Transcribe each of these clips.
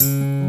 దేవుని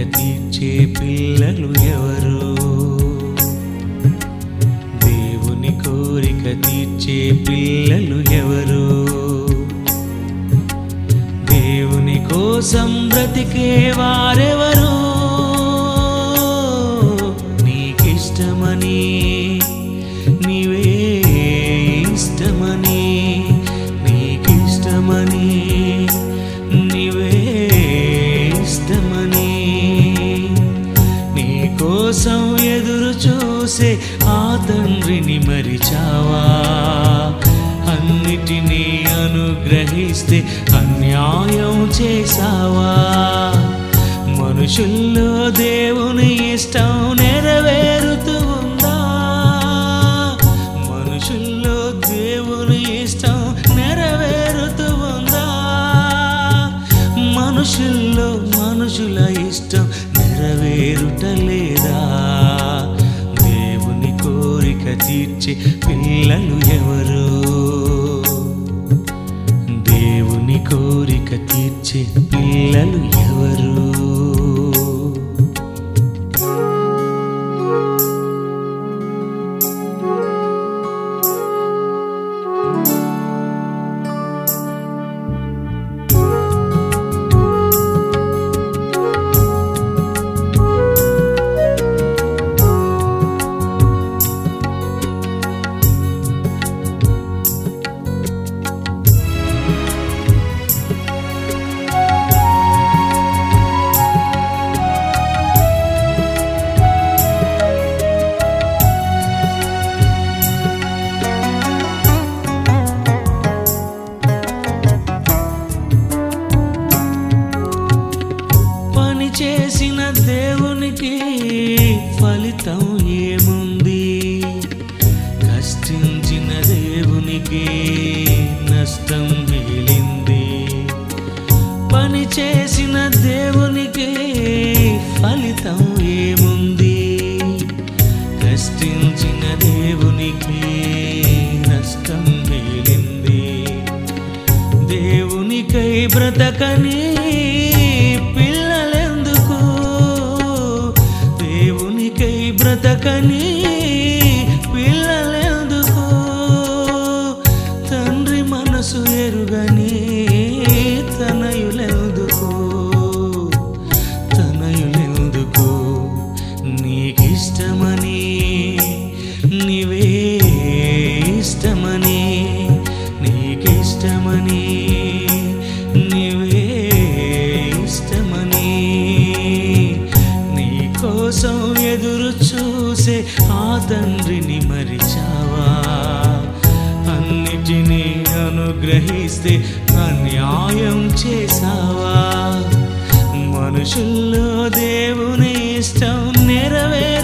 కోరిక తీర్చే పిల్లలు ఎవరు? దేవుని కోరిక తీర్చే పిల్లలు ఎవరు? దేవుని కోసం బ్రతికే వారెవరు? చూసే ఆ తండ్రిని మరిచావా? అన్నిటినీ అనుగ్రహిస్తే అన్యాయం చేసావా మనుషుల్లో దేవుని ఇష్టం నెరవేరుతూ ఉందా? మనుషుల్లో దేవుని ఇష్టం నెరవేరుతూ ఉందా? మనుషుల్లో మనుషుల ఇష్టం నెరవేరుటలే తీర్చే పిల్లలు ఎవరు? దేవుని కోరిక తీర్చే పిల్లలు ఎవరు? జీవితం మిగిలింది. పని చేసిన దేవునికి ఫలితం ఏముంది? కష్టించిన దేవునికి నష్టం మిగిలింది. దేవునికై బ్రతకని పిల్లలెందుకు? దేవునికై బ్రతకని తండ్రిని మరిచావా? అన్నిటినీ అనుగ్రహిస్తే అన్యాయం చేసావా మనుషుల్లో దేవుని ఇష్టం నెరవేరు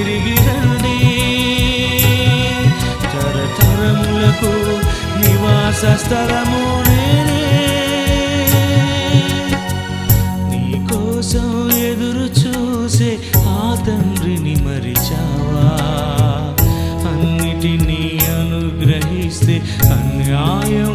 తిరిగి రండి తరతరములకు నివాస స్థలము నేనే. నీ కోసం ఎదురు చూసే ఆ తండ్రిని మరిచావా? అన్నిటినీ అనుగ్రహిస్తే అన్యాయం